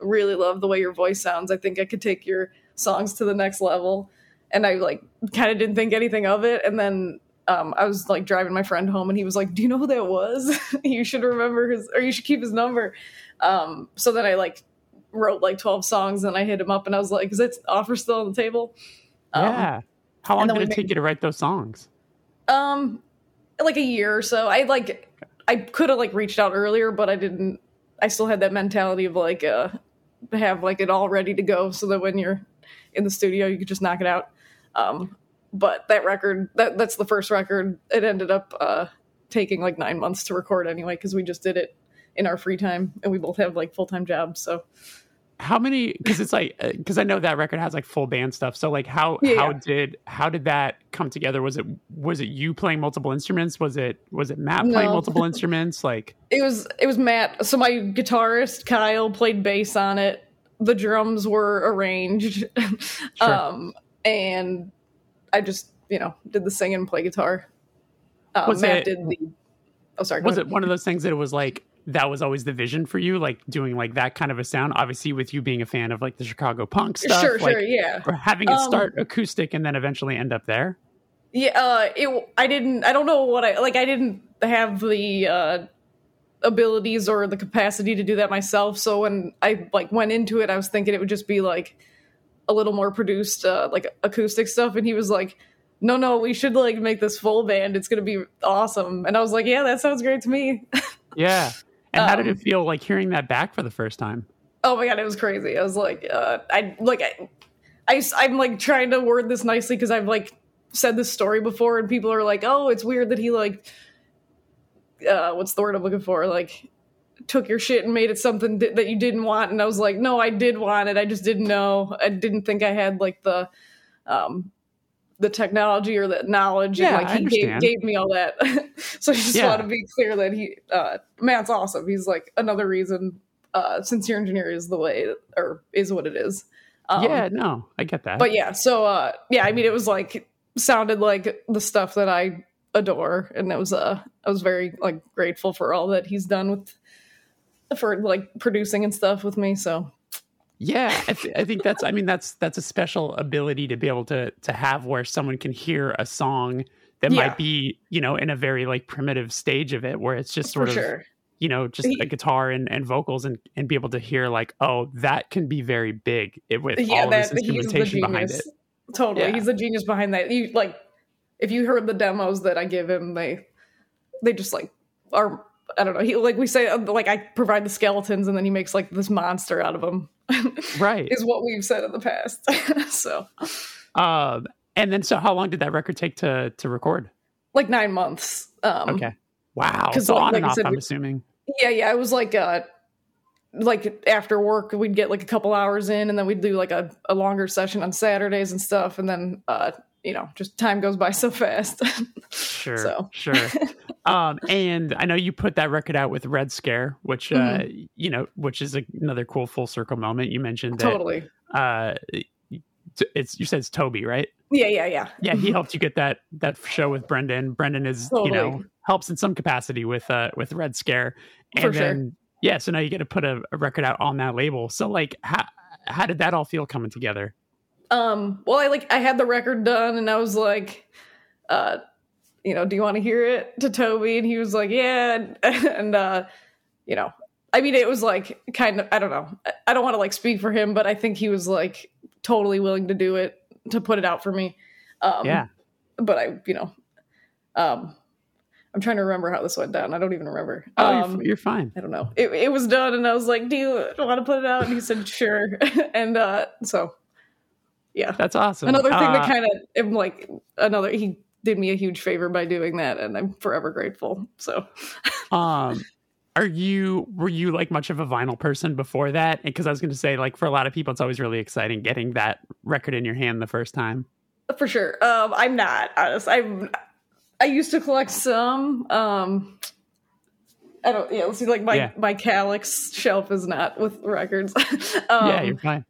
really love the way your voice sounds. I think I could take your songs to the next level." and I like kind of didn't think anything of it. And then um, I was like driving my friend home, and he was like, "Do you know who that was? (laughs) you should remember his, or you should keep his number." Um, so then I like wrote like twelve songs, and I hit him up, and I was like, "Is that offer still on the table?" Um, yeah. How long did it take you to write those songs? Um, like a year or so. I like I could have like reached out earlier, but I didn't. I still had that mentality of like uh have like it all ready to go, so that when you're in the studio, you could just knock it out. Um, but that record, that that's the first record. It ended up uh, taking like nine months to record anyway because we just did it in our free time, and we both have like full time jobs. So how many because it's like because uh, i know that record has like full band stuff so like how yeah. how did how did that come together was it was it you playing multiple instruments was it was it matt playing no. multiple instruments like (laughs) it was it was matt so my guitarist kyle played bass on it the drums were arranged (laughs) sure. um and I just you know did the sing and play guitar. Um, was Matt it, did the. Oh, sorry. Was it one of those things that it was like that was always the vision for you, like doing like that kind of a sound? Obviously, with you being a fan of like the Chicago punk stuff, sure, like, sure, yeah, or having it um, start um, acoustic and then eventually end up there. Yeah, uh, it. I didn't. I don't know what I like. I didn't have the uh, abilities or the capacity to do that myself. So when I like went into it, I was thinking it would just be like a little more produced uh, like acoustic stuff and he was like no no we should like make this full band it's gonna be awesome and i was like yeah that sounds great to me (laughs) yeah and um, how did it um, feel like hearing that back for the first time? Oh my god it was crazy. I was like uh, i like I, I i'm like trying to word this nicely because i've like said this story before and people are like oh it's weird that he like uh what's the word i'm looking for? Like took your shit and made it something that you didn't want. And i was like no i did want it. I just didn't know. I didn't think i had like the um the technology or the knowledge yeah, and like he gave, gave, me all that. (laughs) So i just yeah. want to be clear that he uh matt's awesome. He's like another reason uh sincere engineer is the way or is what it is. Um, yeah no i get that. but yeah so uh yeah i mean it was like sounded like the stuff that i adore and it was uh i was very like grateful for all that he's done with for like producing and stuff with me. So yeah, I, th- I, think that's. I mean, that's that's a special ability to be able to to have where someone can hear a song that yeah. might be you know in a very like primitive stage of it, where it's just sort For of sure. you know just a (laughs) guitar and, and vocals and and be able to hear like oh that can be very big it, with yeah, all that, this instrumentation behind it. Totally, yeah. he's the genius behind that. You like if you heard the demos that I give him, they they just like are I don't know. He like we say uh, like I provide the skeletons and then he makes like this monster out of them. Right. Is what we've said in the past. (laughs) so um and then so how long did that record take to to record? Like 9 months. Um Okay. Wow. So like, on like and off said, I'm assuming. Yeah, yeah, it was like uh like after work we'd get like a couple hours in and then we'd do like a, a longer session on Saturdays and stuff and then uh you know, just time goes by so fast. (laughs) sure. So. Sure. (laughs) um, and I know you put that record out with Red Scare, which, uh, mm-hmm. uh, you know, which is a, another cool full circle moment. You mentioned that, totally. Uh, it's, you said it's Toby, right? Yeah, yeah, yeah. Yeah. He helped you get that, that show with Brendan. Brendan is, totally. you know, helps in some capacity with, uh, with Red Scare. And For then, sure. yeah. So now you get to put a, a record out on that label. So like, how, how did that all feel coming together? Um, well, I like I had the record done, and I was like, uh, you know, do you want to hear it to Toby? And he was like, yeah, and, (laughs) and uh, you know, I mean, it was like kind of I don't know, I don't want to like speak for him, but I think he was like totally willing to do it to put it out for me. Um, yeah, but I, you know, um, I'm trying to remember how this went down. I don't even remember. Oh, um, you're, you're, fine. I don't know. It, it was done, and I was like, "Do you want to put it out?" And he said, "Sure." (laughs) and uh, so yeah that's awesome another thing uh, that kind of like another he did me a huge favor by doing that, and I'm forever grateful. So, (laughs) um, are you were you like much of a vinyl person before that? Because I was going to say, like, for a lot of people, it's always really exciting getting that record in your hand the first time. For sure. Um, I'm not honest. I'm. I used to collect some. Um, I don't. Yeah, let's see. Like my Yeah. my Kallax shelf is not with records. (laughs) um, yeah, you're fine.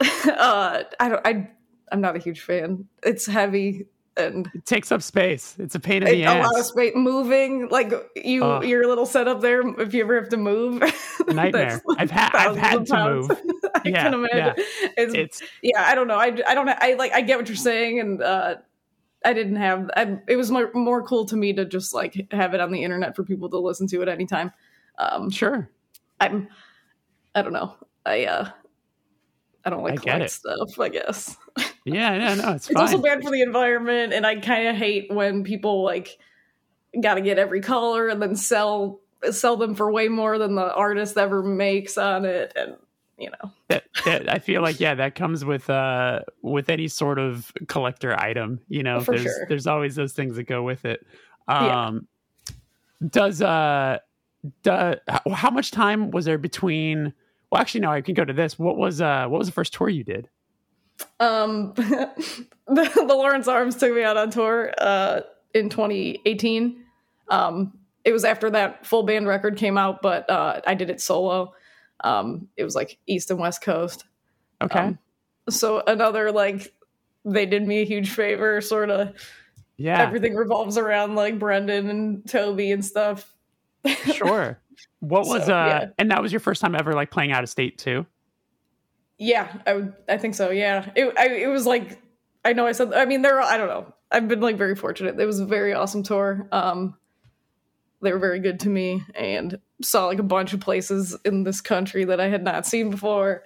(laughs) uh, I don't. I I'm not a huge fan. It's heavy and It takes up space. It's a pain in the ass. a lot of space moving. Like you, Ugh. your little setup there. If you ever have to move, (laughs) Nightmare. I've had I've had to pounds. move. (laughs) I Yeah, can imagine. It's, It's yeah. I don't know. I, I don't. I like. I get what you're saying, and uh, I didn't have. I, it was more more cool to me to just like have it on the internet for people to listen to at any time. Um, sure. I'm. I don't know. I uh. I don't like I collect stuff. I guess. (laughs) Yeah, no, no, it's It's also bad for the environment, and I kind of hate when people like got to get every color and then sell sell them for way more than the artist ever makes on it, and you know, that, that I feel like yeah, that comes with uh with any sort of collector item. You know, For there's sure. there's always those things that go with it. Yeah. Um, does uh, do, how, how much time was there between? Well, actually, no. I can go to this. What was uh, what was the first tour you did? um, (laughs) the, the Lawrence Arms took me out on tour uh, in 2018. Um, it was after that full band record came out, but uh, I did it solo. Um, it was like East and West Coast. Okay, Um, so another like they did me a huge favor, sort of. yeah, everything revolves around like Brendan and Toby and stuff. (laughs) sure. What was So, uh, yeah. and that was your first time ever like playing out of state too? Yeah, I would. I think so. Yeah, it. I, it was like I know I said. I mean, there. I don't know. I've been like very fortunate. It was a very awesome tour. Um, they were very good to me and saw like a bunch of places in this country that I had not seen before.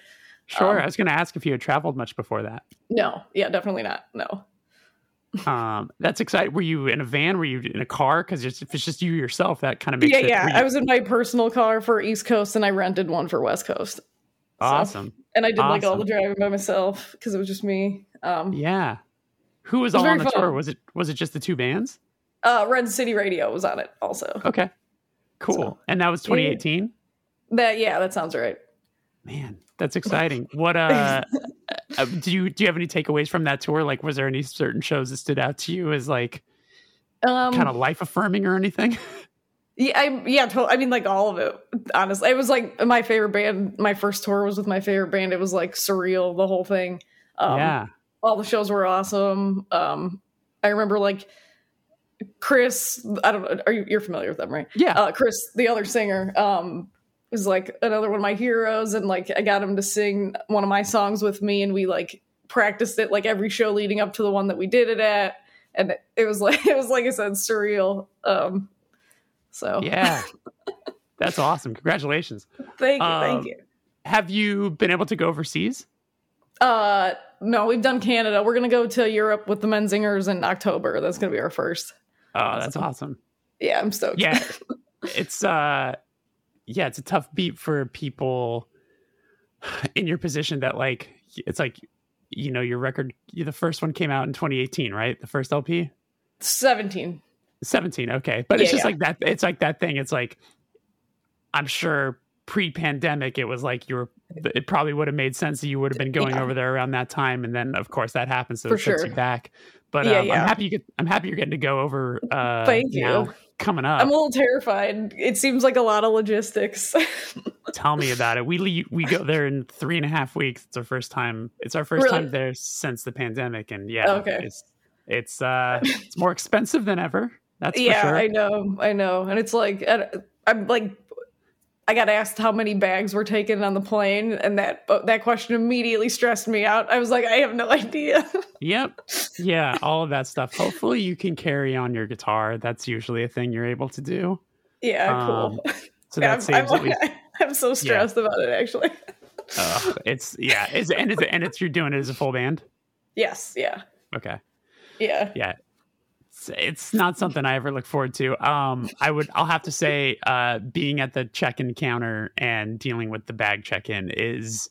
Sure. Um, I was going to ask if you had traveled much before that. No, yeah, definitely not. No. Um, that's exciting. Were you in a van? Were you in a car? Because if it's just you yourself, that kind of makes Yeah, it. yeah. you- I was in my personal car for East Coast, and I rented one for West Coast, awesome. and I did like all the driving by myself because it was just me. Um, Yeah. Who was was all on the tour? Was it was it just the two bands? Uh, Red City Radio was on it also. Okay. Cool. So, and that was yeah. 2018. That yeah, that sounds right. Man, that's exciting. What uh, (laughs) uh, do you do you have any takeaways from that tour? Like, was there any certain shows that stood out to you as like Um, kind of life affirming or anything? (laughs) yeah, I, yeah. I mean, like all of it. Honestly, it was like my favorite band. My first tour was with my favorite band. It was like surreal, the whole thing. Um, yeah. all the shows were awesome. Um, I remember like Chris. I don't know. Are you you're familiar with them, right? Yeah. uh, Chris, the other singer, um, was like another one of my heroes, and like I got him to sing one of my songs with me, and we like practiced it like every show leading up to the one that we did it at, and it, it was (laughs) like it was like I said, surreal. Um, so yeah. (laughs) That's awesome. Congratulations. thank you, Um, thank you. Have you been able to go overseas? Uh, no, we've done Canada. We're gonna go to Europe with the Menzingers in October. That's gonna be our first. Oh, that's awesome. Yeah, I'm stoked. Yeah. (laughs) it's uh yeah, it's a tough beat for people (sighs) in your position that like it's like you know, your record the first one came out in 2018, right? The first LP? seventeen. 17, okay. But it's just yeah. like that it's like that thing. It's like I'm sure pre-pandemic it was like you were it probably would have made sense that you would have been going Yeah. over there around that time and then of course that happens so For it sure. you back but Yeah, um, yeah. i'm happy you get i'm happy you're getting to go over uh (laughs) Thank you. now, coming up I'm a little terrified. It seems like a lot of logistics. (laughs) tell me about it we le- we go there in three and a half weeks it's our first time it's our first Really? time there since the pandemic and yeah Okay. it's it's uh it's more expensive than ever that's yeah, for sure I know, I know, and it's like I'm like, I got asked how many bags were taken on the plane, and that that question immediately stressed me out. I was like, I have no idea. (laughs) Yep. Yeah, all of that stuff. Hopefully you can carry on your guitar. That's usually a thing you're able to do. yeah, Um, cool. (laughs) So that I'm, saves I'm, at least (laughs) I'm so stressed about it. Actually, uh, it's yeah, it's and it's and it's you're doing it as a full band. yes, yeah, Okay. yeah. Yeah. It's, it's not something I ever look forward to. Um I would I'll have to say uh being at the check-in counter and dealing with the bag check-in is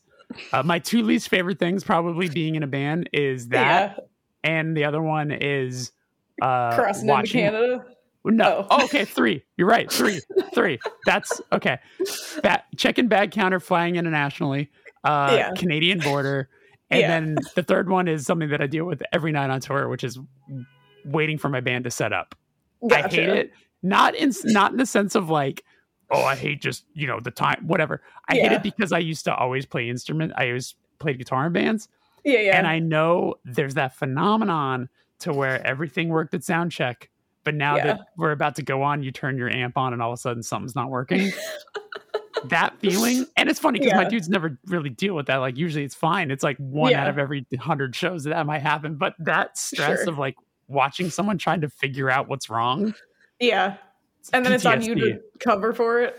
uh, my two least favorite things probably being in a band is that yeah. and the other one is uh, Crossing into watching- Canada. No. Oh. Oh, okay, three. You're right. Three. three. That's okay. Check-in bag counter flying internationally. Uh, Yeah. Canadian border. And Yeah. then the third one is something that I deal with every night on tour, which is waiting for my band to set up. I hate it. Not in not in the sense of like, oh, I hate just you know the time, whatever. I hate it because I used to always play instrument. I always played guitar in bands, Yeah, yeah. and I know there's that phenomenon to where everything worked at sound check, but now Yeah. that we're about to go on, you turn your amp on, and all of a sudden something's not working. (laughs) that feeling, and it's funny because my dudes never really deal with that. Like usually it's fine. It's like one Yeah. out of every hundred shows that, that might happen, but that stress Sure. of like watching someone trying to figure out what's wrong. yeah. And then it's on you to cover for it.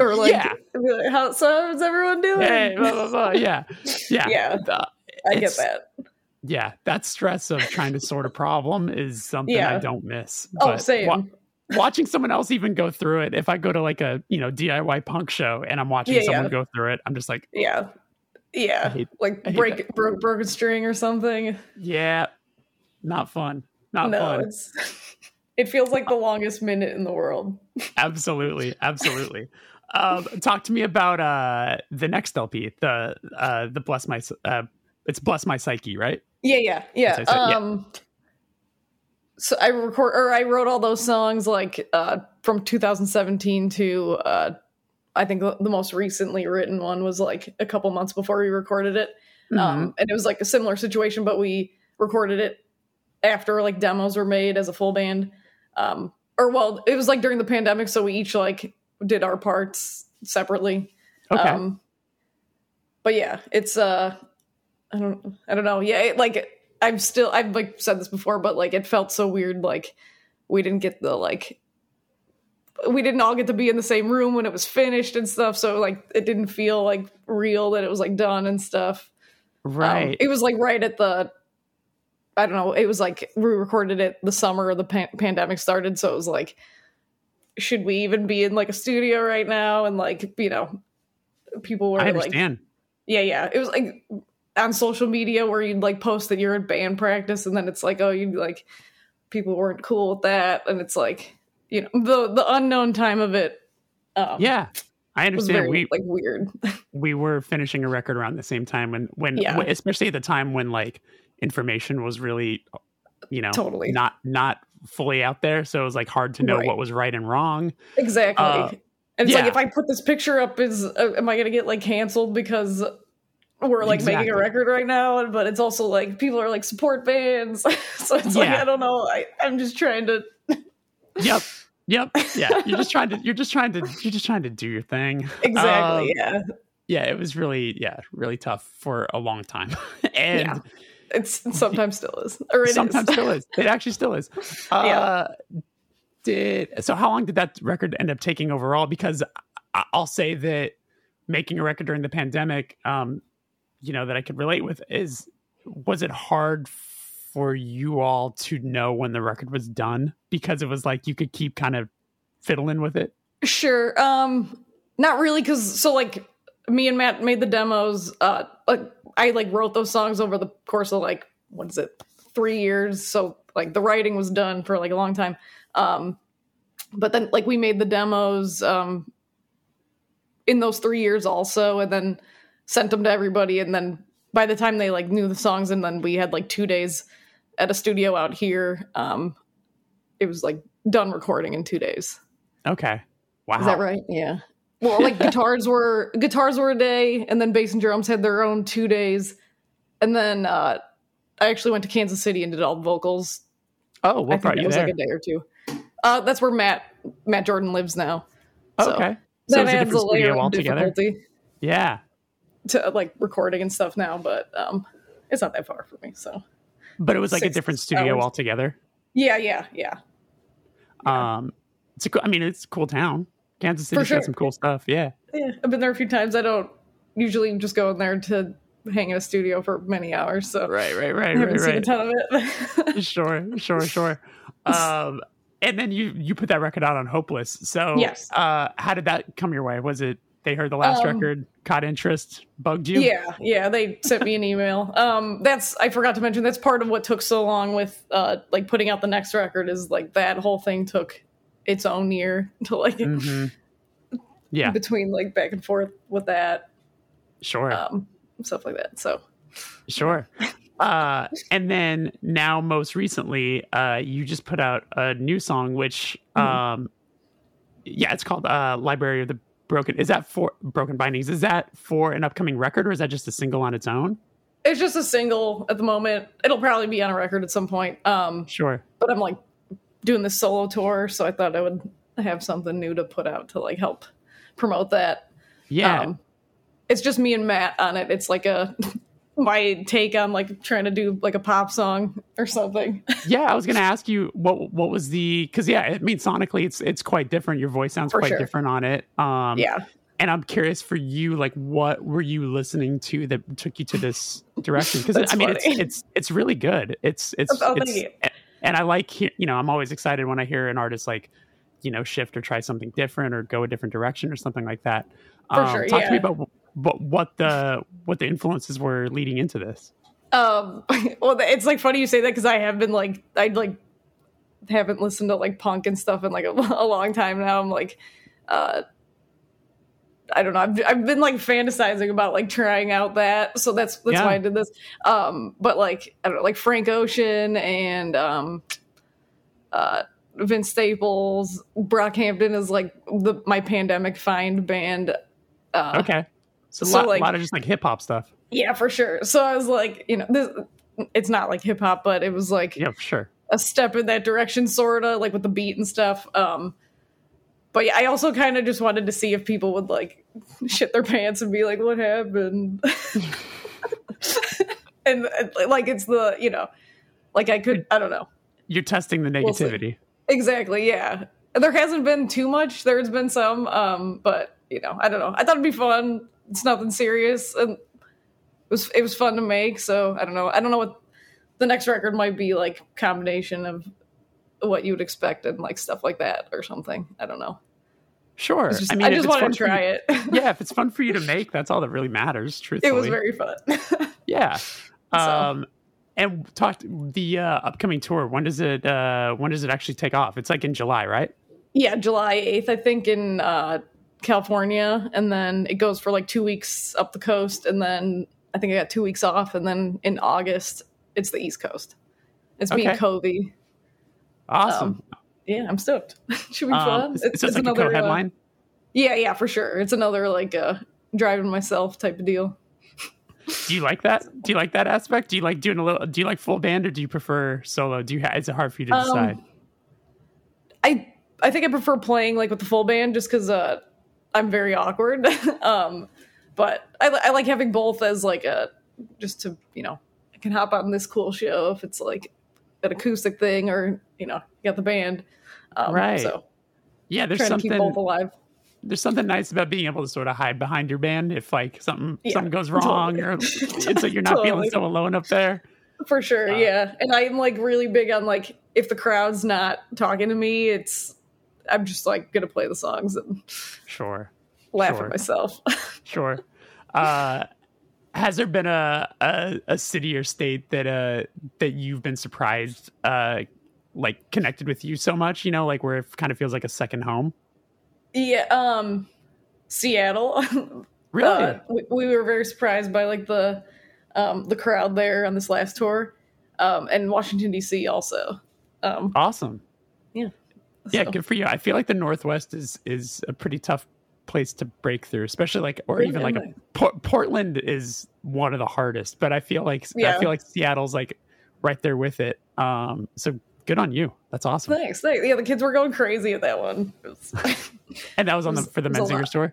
Or like, yeah, be like, how so how's everyone doing? Hey, blah, blah, blah. (laughs) yeah, yeah, Yeah. Uh, I get that. yeah. That stress of trying to sort a problem is something I don't miss. Oh, But same. wa- watching someone else even go through it. If I go to like a you know DIY punk show and I'm watching Yeah, someone yeah. go through it, I'm just like, yeah. Yeah. hate, like break bro- broken string or something. yeah, not fun, not no, fun. it's (laughs) it feels like the longest minute in the world. absolutely absolutely um talk to me about uh the next lp the uh the bless my uh it's bless my psyche right Yeah, yeah, yeah. I yeah. Um so I record or I wrote all those songs like uh from 2017 to uh I think the the most recently written one was like a couple months before we recorded it. Mm-hmm. Um and it was like a similar situation but we recorded it after like demos were made as a full band. Um or well, it was like during the pandemic so we each like did our parts separately. okay Um, but yeah, it's uh, I don't, I don't know. Yeah, it, like I'm still, I've like said this before, but like it felt so weird. Like we didn't get the like, we didn't all get to be in the same room when it was finished and stuff. So like it didn't feel like real that it was like done and stuff. Um, right it was like right at the. I don't know. It was like we recorded it the summer the pan- pandemic started, so it was like, should we even be in like a studio right now? And like, you know, people were i like, yeah, yeah. It was like on social media where you'd like post that you're at band practice, and then it's like, oh, you'd like people weren't cool with that, and it's like, you know, the the unknown time of it. Um, yeah i understand very we like weird. (laughs) we were finishing a record around the same time when when Yeah. when- especially at the time when like information was really you know Totally. not not fully out there so it was like hard to know Right. what was right and wrong exactly. Uh, and it's like if I put this picture up, is uh, am I gonna get like canceled because we're like making a record right now? But it's also like people are like support bands, (laughs) so it's like I don't know. I, I'm just trying to. (laughs) yep yep yeah you're just trying to you're just trying to you're just trying to do your thing Exactly. Um, yeah. yeah it was really yeah really tough for a long time (laughs) and Yeah. It's it sometimes still is, or it is. sometimes still is it actually still is (laughs) uh Yeah. did so how long did that record end up taking overall because i'll say that making a record during the pandemic um you know that i could relate with is was it hard for you all to know when the record was done because it was like you could keep kind of fiddling with it Sure. Um not really cuz so like me and Matt made the demos uh like I like wrote those songs over the course of like what is it? 3 years. So like the writing was done for like a long time. Um but then like we made the demos um in those 3 years also and then sent them to everybody and then by the time they like knew the songs and then we had like 2 days at a studio out here um it was like done recording in 2 days. okay wow Is that right? Yeah. Well, like guitars were guitars were a day, and then bass and drums had their own two days, and then uh, I actually went to Kansas City and did all the vocals. oh I what think brought that was there like a day or two. Uh, that's where Matt Matt Jordan lives now. so okay so that was a different a layer studio of difficulty yeah to uh, like recording and stuff now, but um, it's not that far for me. So but it was like a different studio hours. altogether yeah, yeah, yeah. Um, it's a cool, I mean, it's a cool town. Kansas For City's sure. got some cool stuff. Yeah. Yeah, I've been there a few times. I don't usually just go in there to hang in a studio for many hours, so Right, right, I right, haven't right, seen a right. ton of it. (laughs) sure, sure, sure. Um, and then you you put that record out on Hopeless. So, Yes. Uh, how did that come your way? Was it they heard the last Um, record, caught interest, bugged you. Yeah, yeah, they sent me an email. Um, that's I forgot to mention. That's part of what took so long with uh, like putting out the next record. Is like that whole thing took its own year (laughs) to like Mhm. Yeah, between like back and forth with that sure, um, stuff like that. So sure. Uh, and then now, most recently, uh, you just put out a new song, which, Mhm. um, yeah, it's called uh, "Library of the Broken." Is that for Broken Bindings? Is that for an upcoming record, or is that just a single on its own? it's just a single at the moment. It'll probably be on a record at some point. Um, Sure. but I'm like doing the solo tour, so I thought I would have something new to put out to like help promote that. Yeah. Um, it's just me and Matt on it. It's like a (laughs) my take on like trying to do like a pop song or something. (laughs) yeah, I was gonna ask you what what was the because yeah, I mean sonically it's it's quite different. Your voice sounds For quite sure. different on it. Um, yeah. and I'm curious for you, like what were you listening to that took you to this direction? Because I mean, it's funny. it's it's really good. It's it's, Oh, it's. And I like he- you know I'm always excited when I hear an artist like you know shift or try something different or go a different direction or something like that. Um, For sure, talk to me about what what the what the influences were leading into this. Um (laughs) well it's like funny you say that because I have been like I like haven't listened to like punk and stuff in like a, (laughs) a long time now. I'm like uh I don't know. I've, I've been like fantasizing about like trying out that, so that's that's Yeah. why I did this. Um, but like I don't know, like Frank Ocean and um, uh, Vince Staples, Brockhampton is like the my pandemic find band. Uh, Okay, so, so, a lot, like- lot of just like hip hop stuff. Yeah, for sure. So I was like, you know, this it's not like hip hop, but it was like Yeah, for sure. a step in that direction, sorta, like with the beat and stuff. Um, but yeah, I also kind of just wanted to see if people would like (laughs) shit their pants and be like, "What happened?" (laughs) and, and, like it's the you know, like I could I don't know You're testing the We'll negativity. exactly. Yeah, there hasn't been too much. There's been some, um, but you know, I don't know. I thought it'd be fun. It's nothing serious, and it was it was fun to make. So I don't know. I don't know what the next record might be like. Combination of what you would expect and like stuff like that or something. I don't know. Sure. Just- I I, mean, if just fun to for you- try it. (laughs) yeah, if it's fun for you to make, that's all that really matters. Truthfully, (laughs) it was very fun. (laughs) yeah. Um, and talk the uh, upcoming tour. When does it? Uh, when does it actually take off? It's like in July, right? yeah, July eighth, I think in uh, California, and then it goes for like two weeks up the coast, and then I think I got two weeks off, and then in August it's the East Coast. It's being Okay. Covey. Awesome. Yeah, I'm stoked. (laughs) Should be Um, fun. is, is this like a co-headline? uh, yeah, yeah, for sure. It's another like uh, driving myself type of deal. do you like that? Do you like that aspect? Do you like doing a little? Do you like full band or do you prefer solo? Do you? Ha- is it hard for you to Um, decide? I I think I prefer playing like with the full band just because uh, I'm very awkward. (laughs) um, but I, I like having both as like a just to you know I can hop on this cool show if it's like an acoustic thing or you know you got the band. Um, Right. So yeah, there's trying to keep something. both alive. There's something nice about being able to sort of hide behind your band if like something Yeah, something goes wrong totally. or it's like you're not (laughs) feeling so alone up there. For sure, Uh, yeah. And I'm like really big on like if the crowd's not talking to me, it's I'm just like gonna play the songs and Sure. laugh Sure. at myself. (laughs) Sure. Uh, has there been a, a a city or state that uh that you've been surprised uh like connected with you so much? You know, like where it kind of feels like a second home. yeah, um Seattle. (laughs) Really? Uh, we, we were very surprised by like the um the crowd there on this last tour. Um and Washington DC also. Um awesome. yeah. Yeah, so- good for you. I feel like the Northwest is is a pretty tough place to break through, especially like or even like a, Portland is one of the hardest, but I feel like I feel like Seattle's like right there with it. Um, so good on you. That's awesome. Thanks, thanks. Yeah, the kids were going crazy at that one. Was- (laughs) And that was on the for the Menzingers tour.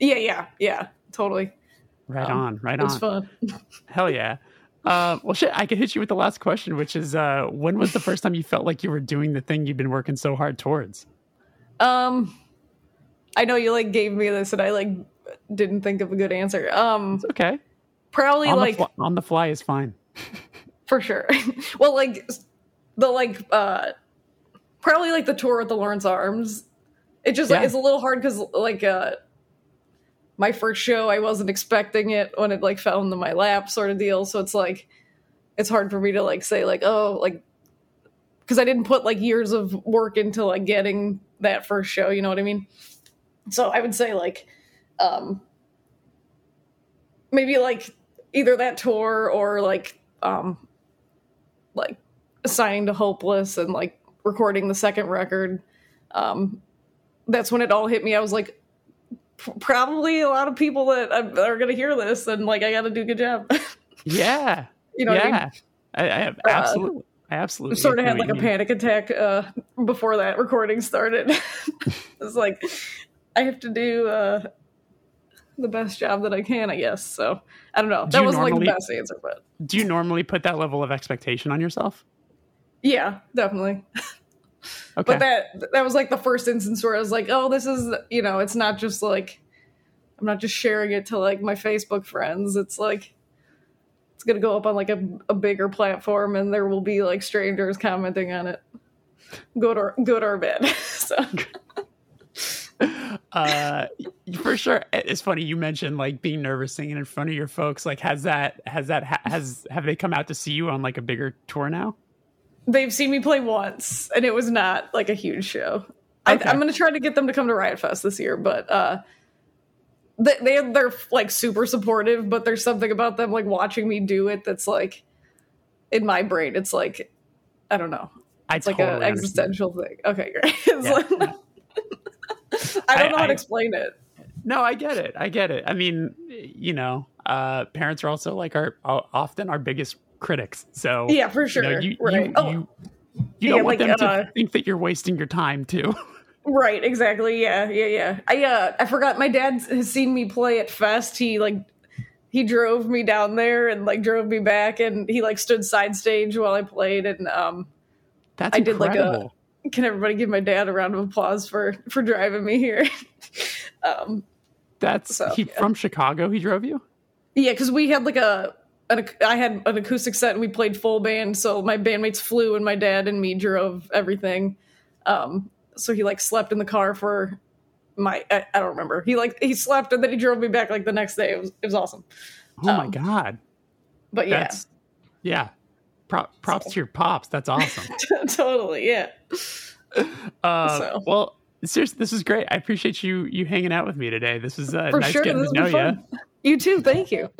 yeah, yeah, yeah, totally. Right Um, on, right It was on. fun. (laughs) Hell yeah. Uh, well, shit, I could hit you with the last question, which is uh, when was the first time you felt like you were doing the thing you've been working so hard towards? Um, I know you like gave me this, and I like didn't think of a good answer. Um, It's okay. probably On, like the, fly, on the fly is fine. (laughs) for sure. (laughs) well, like the like uh, probably like the tour with the Lawrence Arms. It just Yeah. it's a little hard because like uh, my first show, I wasn't expecting it when it like fell into my lap, sort of deal. So it's like it's hard for me to like say like oh like because I didn't put like years of work into like getting that first show. You know what I mean? So I would say like um maybe like either that tour or like um like signing to Hopeless and like recording the second record. Um that's when it all hit me. I was like probably a lot of people that are going to hear this and like I got to do a good job. (laughs) yeah. You know yeah. I, mean? I, I, absolutely. Uh, I absolutely sort of had like a panic attack uh, before that recording started. (laughs) it's like I have to do uh, the best job that I can, I guess. So I don't know. That wasn't normally, like the best answer, but do you normally put that level of expectation on yourself? Yeah, definitely. (laughs) Okay. But that that was like the first instance where I was like, oh, this is you know, it's not just like I'm not just sharing it to like my Facebook friends. It's like it's gonna go up on like a, a bigger platform and there will be like strangers commenting on it. Good or good or bad. (laughs) so uh for sure it's funny you mentioned like being nervous singing in front of your folks like has that has that has have they come out to see you on like a bigger tour now they've seen me play once, and it was not like a huge show. Okay. I, am going to try to get them to come to Riot Fest this year, but uh, they, they they're like super supportive. But there's something about them like watching me do it that's like in my brain. It's like I don't know. I it's totally like an existential thing. Okay, great. (laughs) Yeah. Like, (laughs) I don't know I, how to explain it. No, I get it. I get it. I mean, you know, uh, parents are also like our often our biggest critics. So yeah, for sure. You, know, you, right. You, oh, you, you don't yeah, want like, them uh, to think that you're wasting your time too. Right. Exactly. Yeah. Yeah. Yeah. I uh, I forgot. My dad has seen me play at Fest. He like he drove me down there and like drove me back, and he like stood side stage while I played, and um, that's I did incredible. like a. Can everybody give my dad a round of applause for for driving me here? (laughs) um, that's so, he yeah. from Chicago. He drove you. Yeah, because we had like a an, I had an acoustic set and we played full band. So my bandmates flew and my dad and me drove everything. Um, so he like slept in the car for my I, I, don't remember. He like he slept and then he drove me back like the next day. It was it was awesome. Oh um, my god! But yeah, That's, yeah. Pro- (laughs) props so. to your pops. That's awesome. (laughs) totally, yeah. Uh, so. Well, seriously, this is great. I appreciate you you hanging out with me today. This is uh, nice sure, getting to know you. You too. Thank you.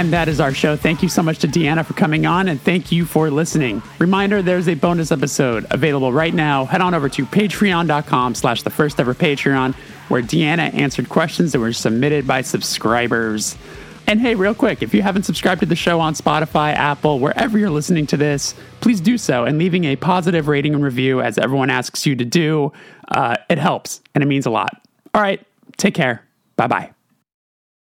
And that is our show. Thank you so much to Deanna for coming on, and thank you for listening. Reminder, there's a bonus episode available right now. Head on over to patreon.com slash the first ever Patreon, where Deanna answered questions that were submitted by subscribers. And hey, real quick, if you haven't subscribed to the show on Spotify, Apple, wherever you're listening to this, please do so and leaving a positive rating and review as everyone asks you to do. Uh, it helps and it means a lot. All right, take care. Bye bye.